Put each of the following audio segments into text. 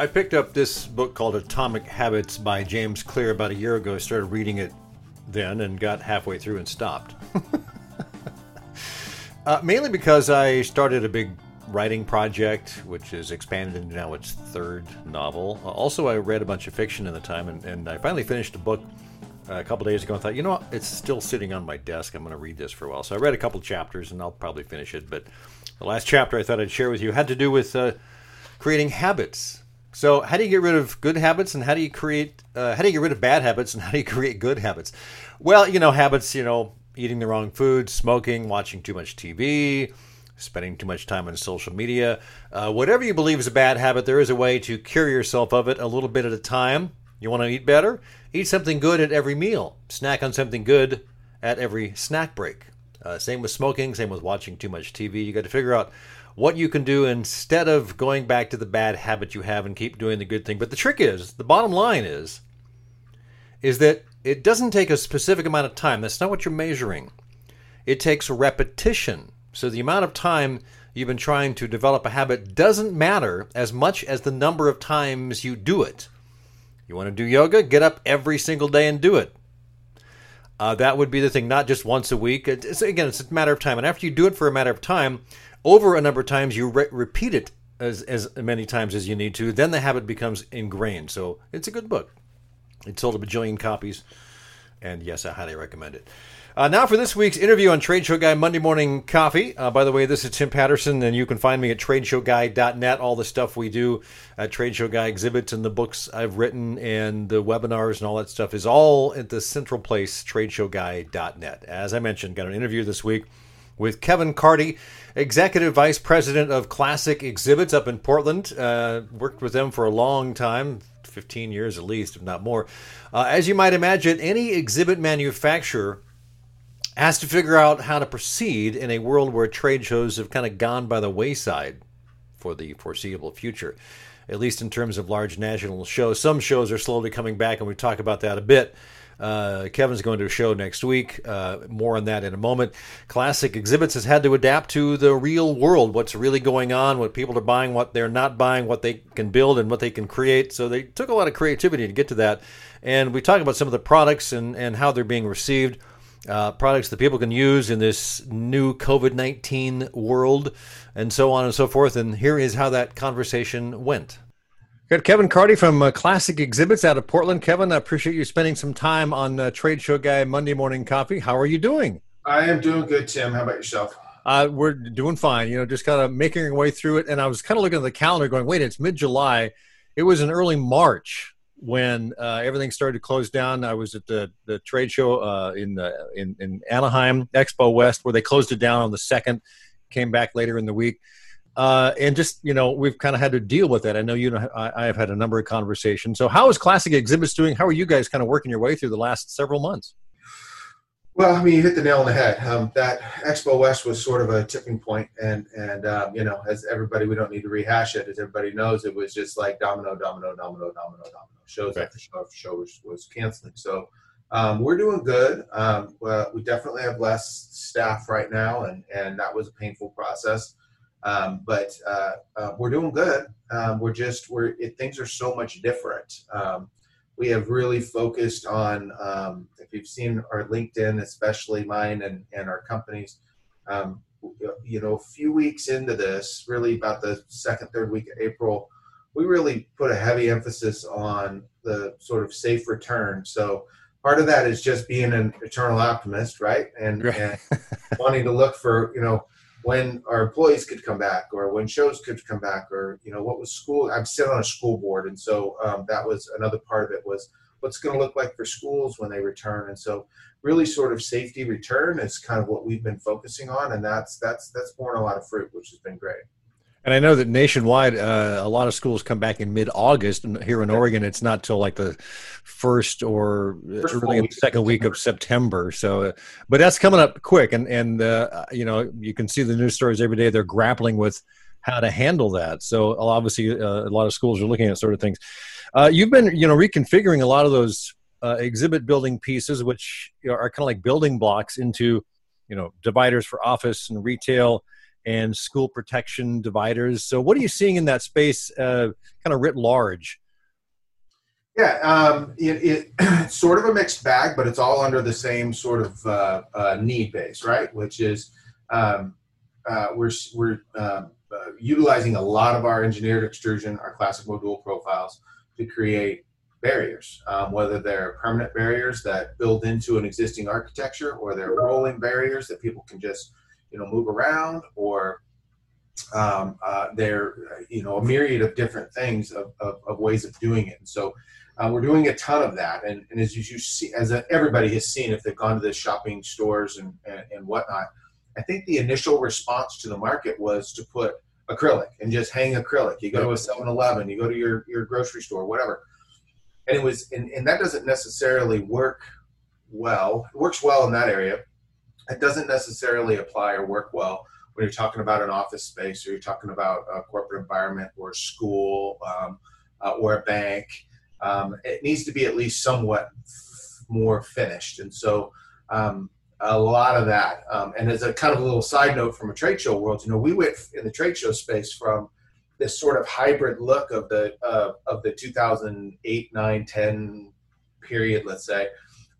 I picked up this book called Atomic Habits by James Clear about a year ago. I started reading it then and got halfway through and stopped. uh, mainly because I started a big writing project, which is expanded into now its third novel. Also, I read a bunch of fiction in the time, and, and I finally finished a book uh, a couple days ago and thought, you know what, it's still sitting on my desk. I'm going to read this for a while. So I read a couple chapters, and I'll probably finish it. But the last chapter I thought I'd share with you had to do with uh, creating habits so, how do you get rid of good habits, and how do you create? Uh, how do you get rid of bad habits, and how do you create good habits? Well, you know, habits. You know, eating the wrong food, smoking, watching too much TV, spending too much time on social media. Uh, whatever you believe is a bad habit, there is a way to cure yourself of it a little bit at a time. You want to eat better? Eat something good at every meal. Snack on something good at every snack break. Uh, same with smoking. Same with watching too much TV. You got to figure out what you can do instead of going back to the bad habit you have and keep doing the good thing. But the trick is, the bottom line is, is that it doesn't take a specific amount of time. That's not what you're measuring. It takes repetition. So the amount of time you've been trying to develop a habit doesn't matter as much as the number of times you do it. You want to do yoga? Get up every single day and do it. Uh, that would be the thing, not just once a week. It's, again, it's a matter of time. And after you do it for a matter of time, over a number of times, you re- repeat it as, as many times as you need to. Then the habit becomes ingrained. So it's a good book. It sold a bajillion copies. And yes, I highly recommend it. Uh, now for this week's interview on Trade Show Guy Monday Morning Coffee. Uh, by the way, this is Tim Patterson, and you can find me at tradeshowguy.net. All the stuff we do at Trade Show Guy exhibits and the books I've written and the webinars and all that stuff is all at the central place, tradeshowguy.net. As I mentioned, got an interview this week with Kevin Carty, Executive Vice President of Classic Exhibits up in Portland. Uh, worked with them for a long time, 15 years at least, if not more. Uh, as you might imagine, any exhibit manufacturer has to figure out how to proceed in a world where trade shows have kind of gone by the wayside for the foreseeable future, at least in terms of large national shows. Some shows are slowly coming back, and we talk about that a bit. Uh, Kevin's going to a show next week. Uh, more on that in a moment. Classic Exhibits has had to adapt to the real world, what's really going on, what people are buying, what they're not buying, what they can build, and what they can create. So they took a lot of creativity to get to that. And we talk about some of the products and, and how they're being received. Uh, products that people can use in this new COVID 19 world, and so on and so forth. And here is how that conversation went. Got Kevin Carty from uh, Classic Exhibits out of Portland. Kevin, I appreciate you spending some time on uh, Trade Show Guy Monday Morning Coffee. How are you doing? I am doing good, Tim. How about yourself? Uh, we're doing fine. You know, just kind of making our way through it. And I was kind of looking at the calendar, going, "Wait, it's mid-July. It was in early March when uh, everything started to close down. I was at the, the trade show uh, in, in in Anaheim Expo West, where they closed it down on the second. Came back later in the week uh, and just you know we've kind of had to deal with that. I know you know I, have had a number of conversations. So how is Classic Exhibits doing? How are you guys kind of working your way through the last several months? Well, I mean, you hit the nail on the head. Um, that Expo West was sort of a tipping point, and and um, you know, as everybody, we don't need to rehash it. As everybody knows, it was just like domino, domino, domino, domino, domino. Shows after show after show was, was canceling. So um, we're doing good. Um, well, we definitely have less staff right now, and and that was a painful process. Um, but uh, uh, we're doing good. Um, we're just we're it, things are so much different. Um, we have really focused on um, if you've seen our LinkedIn, especially mine and and our companies. Um, you know, a few weeks into this, really about the second third week of April, we really put a heavy emphasis on the sort of safe return. So part of that is just being an eternal optimist, right? And, and wanting to look for you know when our employees could come back or when shows could come back or you know what was school i'm sitting on a school board. And so um, that was another part of it was what's going to look like for schools when they return. And so really sort of safety return is kind of what we've been focusing on. And that's that's that's borne a lot of fruit which has been great and I know that nationwide, uh, a lot of schools come back in mid-August, and here in Oregon, it's not till like the first or first early week second week of September. So, uh, but that's coming up quick, and and uh, you know you can see the news stories every day. They're grappling with how to handle that. So obviously, uh, a lot of schools are looking at sort of things. Uh, you've been you know reconfiguring a lot of those uh, exhibit building pieces, which are kind of like building blocks into you know dividers for office and retail and school protection dividers. So, what are you seeing in that space, uh, kind of writ large? Yeah, um, it, it, it's sort of a mixed bag, but it's all under the same sort of uh, uh, need base, right? Which is um, uh, we're we're um, uh, utilizing a lot of our engineered extrusion, our classic module profiles, to create barriers, um, whether they're permanent barriers that build into an existing architecture, or they're rolling barriers that people can just you know move around, or um, uh, they're you know a myriad of different things of, of, of ways of doing it. And so uh, we're doing a ton of that, and, and as you see, as everybody has seen, if they've gone to the shopping stores and, and, and whatnot, I think the initial response to the market was to put acrylic and just hang acrylic. You go to a 7-Eleven, you go to your, your grocery store, whatever, and it was, and, and that doesn't necessarily work well. It works well in that area. It doesn't necessarily apply or work well when you're talking about an office space or you're talking about a corporate environment or a school um, uh, or a bank um, it needs to be at least somewhat more finished. And so um, a lot of that. Um, and as a kind of a little side note from a trade show world, you know, we went in the trade show space from this sort of hybrid look of the uh, of the 2008, 9, 10 period, let's say.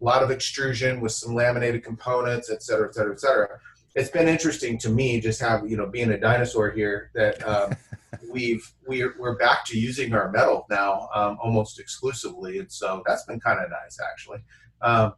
A lot of extrusion with some laminated components, et cetera, et cetera, et cetera. It's been interesting to me just have, you know, being a dinosaur here that um, we've we're, we're back to using our metal now um, almost exclusively, and so that's been kind of nice actually. Um,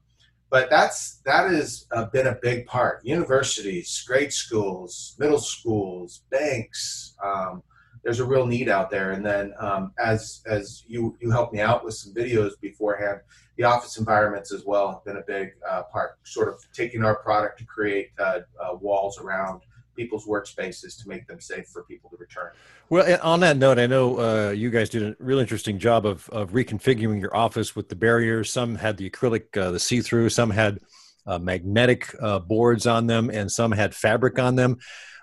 but that's that has uh, been a big part. Universities, grade schools, middle schools, banks. Um, there's a real need out there. And then um, as as you you helped me out with some videos beforehand, the office environments as well have been a big uh, part. Sort of taking our product to create uh, uh walls around people's workspaces to make them safe for people to return. Well, on that note, I know uh, you guys did a real interesting job of, of reconfiguring your office with the barriers. Some had the acrylic, uh, the see through, some had uh, magnetic boards on them, and some had fabric on them.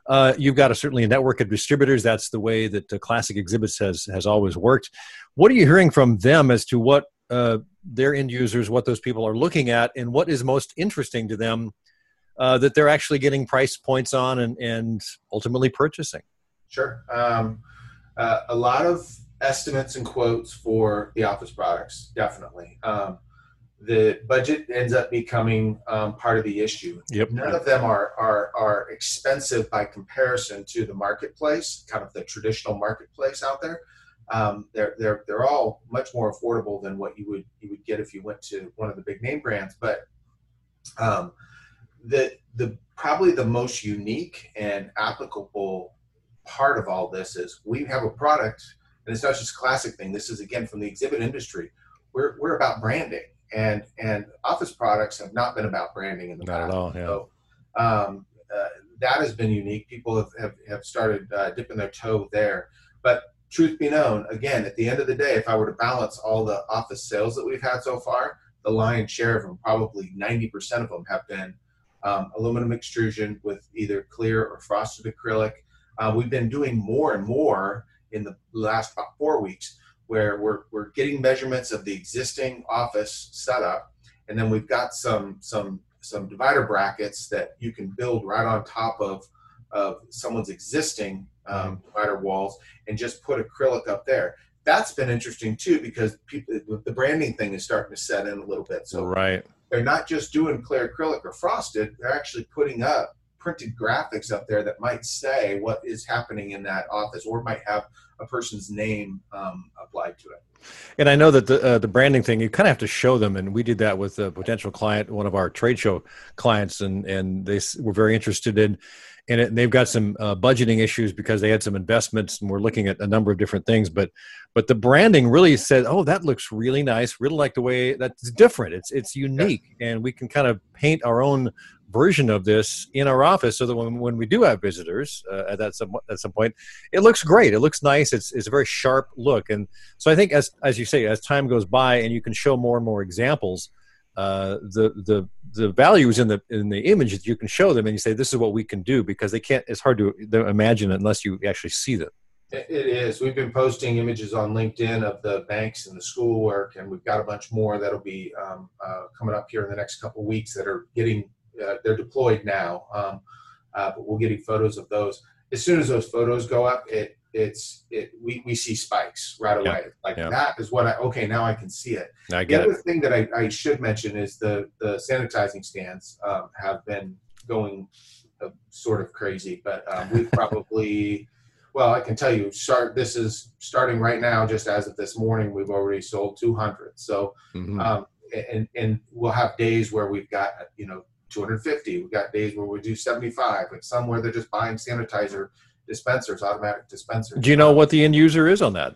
Uh, you've got a, certainly a network of distributors. That's the way that Classic Exhibits has, has always worked. What are you hearing from them as to what uh, their end users, what those people are looking at, and what is most interesting to them uh, that they're actually getting price points on and, and ultimately purchasing? Sure. Um, uh, a lot of estimates and quotes for the office products, definitely. Um, the budget ends up becoming um, part of the issue. Yep. None of them are, are are expensive by comparison to the marketplace, kind of the traditional marketplace out there. Um, they're they're they're all much more affordable than what you would you would get if you went to one of the big name brands. But um, the the probably the most unique and applicable part of all this is we have a product, and it's not just a classic thing. This is again from the exhibit industry. We're we're about branding, and and office products have not been about branding in the not past. At all, yeah. So um, uh, that has been unique. People have have, have started uh, dipping their toe there, but truth be known, again, at the end of the day, if I were to balance all the office sales that we've had so far, the lion's share of them, probably 90% of them, have been um, aluminum extrusion with either clear or frosted acrylic. Uh, we've been doing more and more in the last about four weeks where we're, we're getting measurements of the existing office setup and then we've got some some some divider brackets that you can build right on top of of someone's existing um, divider walls and just put acrylic up there. That's been interesting too because people the branding thing is starting to set in a little bit. So right. they're not just doing clear acrylic or frosted, they're actually putting up printed graphics up there that might say what is happening in that office or might have a person's name um, applied to it. And I know that the uh, the branding thing you kind of have to show them, and we did that with a potential client, one of our trade show clients, and and they were very interested in in it. And they've got some uh, budgeting issues because they had some investments, and we're looking at a number of different things. But but the branding really said, "Oh, that looks really nice. Really like the way that's different. It's it's unique, yeah. and we can kind of paint our own version of this in our office so that when, when we do have visitors uh, at that some at some point, it looks great. It looks nice. It's it's a very sharp look, and so I think as as you say, as time goes by, and you can show more and more examples. Uh, the the the value is in the in the image that you can show them, and you say this is what we can do because they can't. It's hard to imagine it unless you actually see them. It is. We've been posting images on LinkedIn of the banks and the schoolwork, and we've got a bunch more that'll be um, uh, coming up here in the next couple weeks that are getting uh, they're deployed now. Um, uh, but we're getting photos of those. as soon as those photos go up, it it's it we, we see spikes right away. Like that is what I okay now I can see it. I get the other it. thing that I, I should mention is the the sanitizing stands um, have been going uh, sort of crazy, but um, we probably well I can tell you start this is starting right now just as of this morning we've already sold 200. So mm-hmm. um, and and we'll have days where we've got you know 250. We've got days where we do 75, and some where they're just buying sanitizer dispensers, automatic dispensers. Do you know what the end user is on that?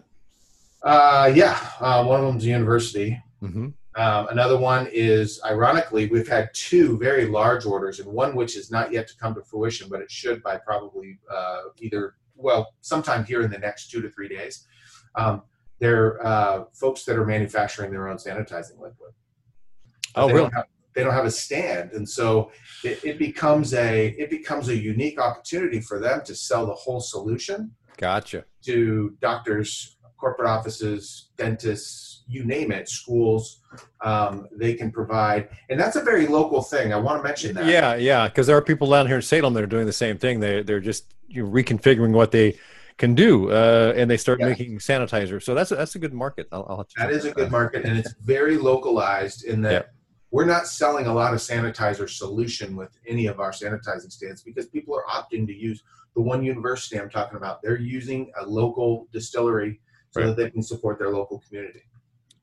Uh, yeah, uh, one of them is a university. Mm-hmm. Um, another one is, ironically, we've had two very large orders, and one which is not yet to come to fruition, but it should by probably uh, either, well, sometime here in the next two to three days. Um, they're uh, folks that are manufacturing their own sanitizing liquid. Oh, really? Have, they don't have a stand, and so it, it becomes a it becomes a unique opportunity for them to sell the whole solution. Gotcha. To doctors, corporate offices, dentists, you name it, schools, um, they can provide, and that's a very local thing. I want to mention that. Yeah, yeah, because there are people down here in Salem that are doing the same thing. They they're just you know, reconfiguring what they can do, uh, and they start yeah. making sanitizer. So that's a, that's a good market. I'll, I'll that is a good market, and it's very localized in that. We're not selling a lot of sanitizer solution with any of our sanitizing stands because people are opting to use the one university I'm talking about. They're using a local distillery so right. that they can support their local community.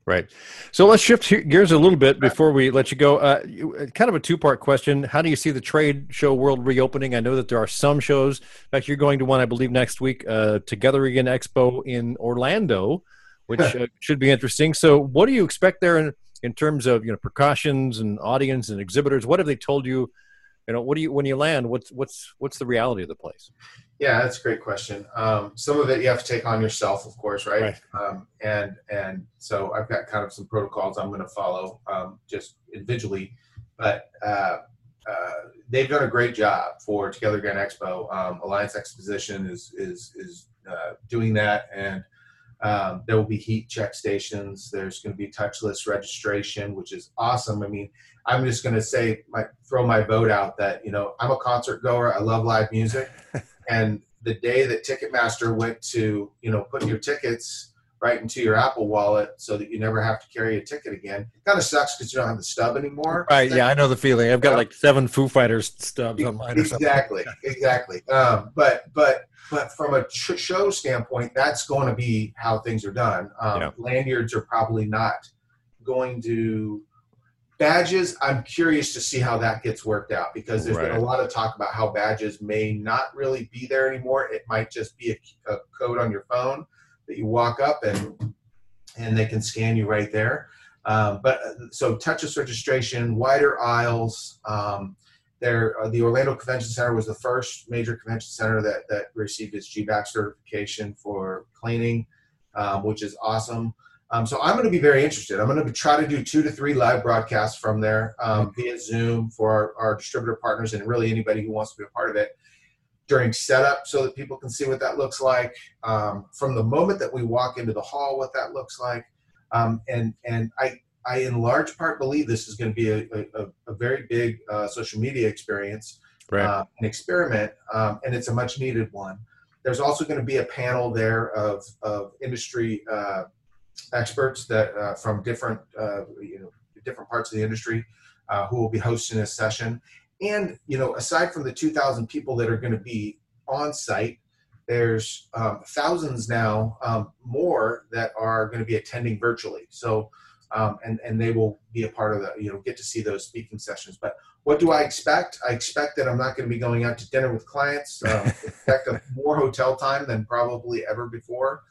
Right. So let's shift gears a little bit before we let you go. Uh, uh, kind of a two part question. How do you see the trade show world reopening? I know that there are some shows. In fact, you're going to one, I believe, next week, uh, Together Again Expo in Orlando, which uh, should be interesting. So, what do you expect there? In, in terms of you know precautions and audience and exhibitors what have they told you? You know what do you when you land what's what's what's the reality of the place? Yeah that's a great question. Um, some of it you have to take on yourself of course right, right. Um, and and so i've got kind of some protocols i'm going to follow um, just individually but uh, uh, they've done a great job for together again expo. Um, alliance exposition is is is uh, doing that and um, there will be heat check stations. There's going to be touchless registration, which is awesome. I mean, I'm just going to say, my, throw my vote out that you know I'm a concert goer. I love live music, and the day that Ticketmaster went to you know put your tickets right into your Apple wallet so that you never have to carry a ticket again. It kind of sucks because you don't have the stub anymore. Right. Yeah, I know the feeling. I've got like seven Foo Fighters stubs on mine. exactly. exactly. Um, but but but from a show standpoint, that's going to be how things are done. Um, yeah. Lanyards are probably not going to. Badges, I'm curious to see how that gets worked out because there's right. been a lot of talk about how badges may not really be there anymore. It might just be a, a code on your phone that you walk up and and they can scan you right there. Um, but so touchless registration, wider aisles. Um, there, uh, the Orlando Convention Center was the first major convention center that that received its GBAC certification for cleaning, um, which is awesome. Um, so I'm going to be very interested. I'm going to try to do two to three live broadcasts from there um, via Zoom for our, our, distributor partners and really anybody who wants to be a part of it during setup so that people can see what that looks like um, from the moment that we walk into the hall what that looks like. Um, and and I I in large part believe this is going to be a, a, a very big uh, social media experience right. uh, an experiment um, and it's a much needed one. There's also going to be a panel there of, of industry uh, experts that uh, from different uh, you know different parts of the industry uh, who will be hosting this session and you know aside from the 2000 people that are going to be on site there's um, thousands now um, more that are going to be attending virtually. So um, and and they will be a part of the you know get to see those speaking sessions. But what do i expect? I expect that i'm not going to be going out to dinner with clients um, expect a more hotel time than probably ever before.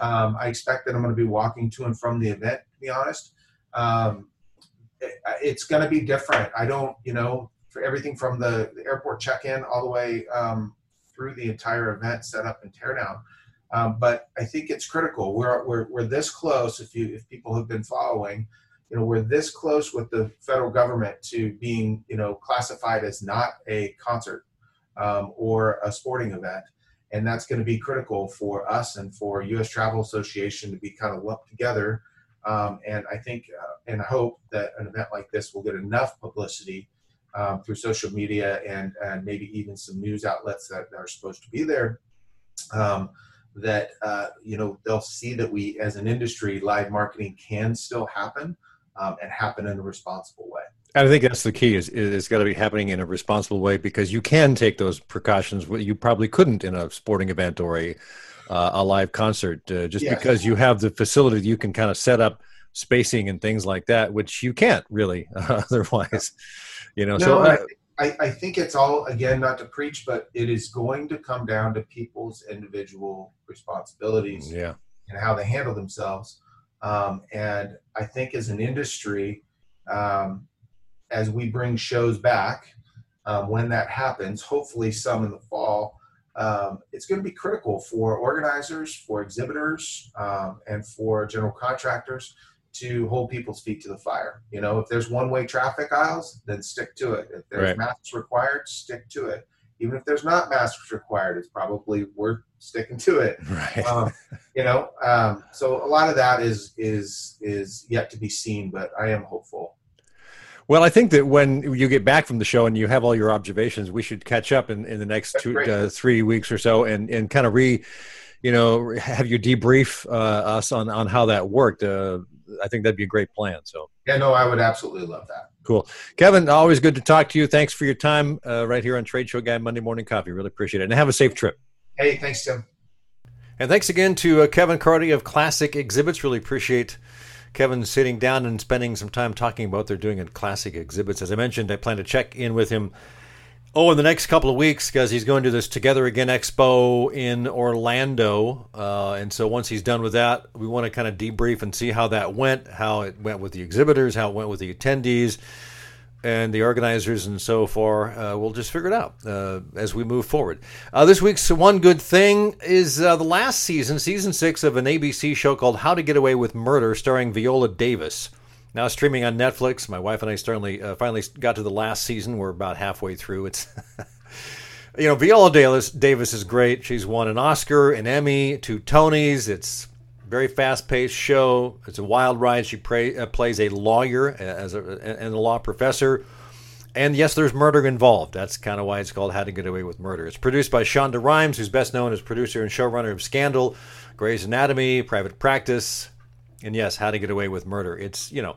Um, i expect that i'm going to be walking to and from the event to be honest. Um, it, it's going to be different. I don't you know for everything from the, the airport check-in all the way um, through the entire event setup and teardown. Um, but I think it's critical. We're, we're, we're this close. If you if people have been following, you know, we're this close with the federal government to being you know classified as not a concert um, or a sporting event, and that's going to be critical for us and for U.S. Travel Association to be kind of lumped together. Um, and I think uh, and I hope that an event like this will get enough publicity um, through social media and, and maybe even some news outlets that, that are supposed to be there. Um, that uh, you know they'll see that we, as an industry, live marketing can still happen um, and happen in a responsible way. I think that's the key. Is it's got to be happening in a responsible way because you can take those precautions you probably couldn't in a sporting event or a uh, a live concert, uh, just yes. because you have the facility you can kind of set up spacing and things like that, which you can't really uh, otherwise. You know, no, so uh, I, I think it's all again not to preach, but it is going to come down to people's individual responsibilities, yeah, and how they handle themselves. Um, and I think as an industry, um, as we bring shows back, um, when that happens, hopefully some in the fall, um, it's going to be critical for organizers, for exhibitors, um, and for general contractors to hold people's feet to the fire. You know, if there's one-way traffic aisles, then stick to it. If there's right. masks required, stick to it. Even if there's not masks required, it's probably worth sticking to it. Right. Um, you know, um, so a lot of that is is is yet to be seen, but I am hopeful. Well, I think that when you get back from the show and you have all your observations, we should catch up in, in the next two, uh, three weeks or so and, and kind of re, you know, have you debrief uh, us on, on how that worked. Uh, I think that'd be a great plan. So yeah, no, I would absolutely love that. Cool, Kevin. Always good to talk to you. Thanks for your time uh, right here on Trade Show Guy Monday Morning Coffee. Really appreciate it, and have a safe trip. Hey, thanks, Tim. And thanks again to uh, Kevin Carty of Classic Exhibits. Really appreciate Kevin sitting down and spending some time talking about what they're doing at Classic Exhibits. As I mentioned, I plan to check in with him Oh, in the next couple of weeks, because he's going to this Together Again Expo in Orlando. Uh, and so once he's done with that, we want to kind of debrief and see how that went, how it went with the exhibitors, how it went with the attendees and the organizers and so far. Uh, we'll just figure it out uh, as we move forward. Uh, this week's one good thing is uh, the last season, season six of an ABC show called How to Get Away with Murder, starring Viola Davis now streaming on Netflix. My wife and I certainly uh, finally got to the last season. We're about halfway through. It's you know Viola Davis, Davis is great. She's won an Oscar, an Emmy, two Tonys. It's very fast-paced show. It's a wild ride. She pray, uh, plays a lawyer as a, and a law professor. And yes, there's murder involved. That's kind of why it's called How to Get Away with Murder. It's produced by Shonda Rhimes, who's best known as producer and showrunner of Scandal, Grey's Anatomy, Private Practice, and yes, How to Get Away with Murder. It's, you know,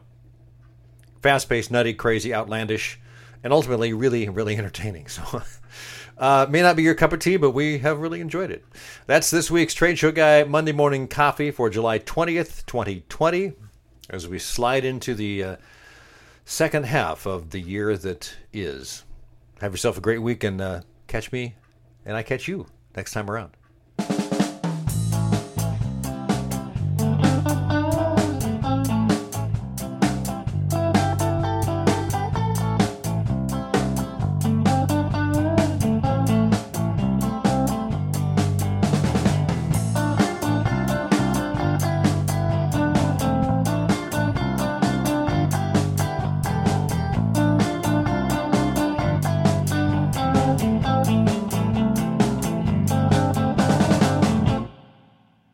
fast paced, nutty, crazy, outlandish, and ultimately really, really entertaining. So, uh, may not be your cup of tea, but we have really enjoyed it. That's this week's Trade Show Guy Monday Morning Coffee for July 20th, 2020, as we slide into the uh, second half of the year that is. Have yourself a great week and uh, catch me, and I catch you next time around.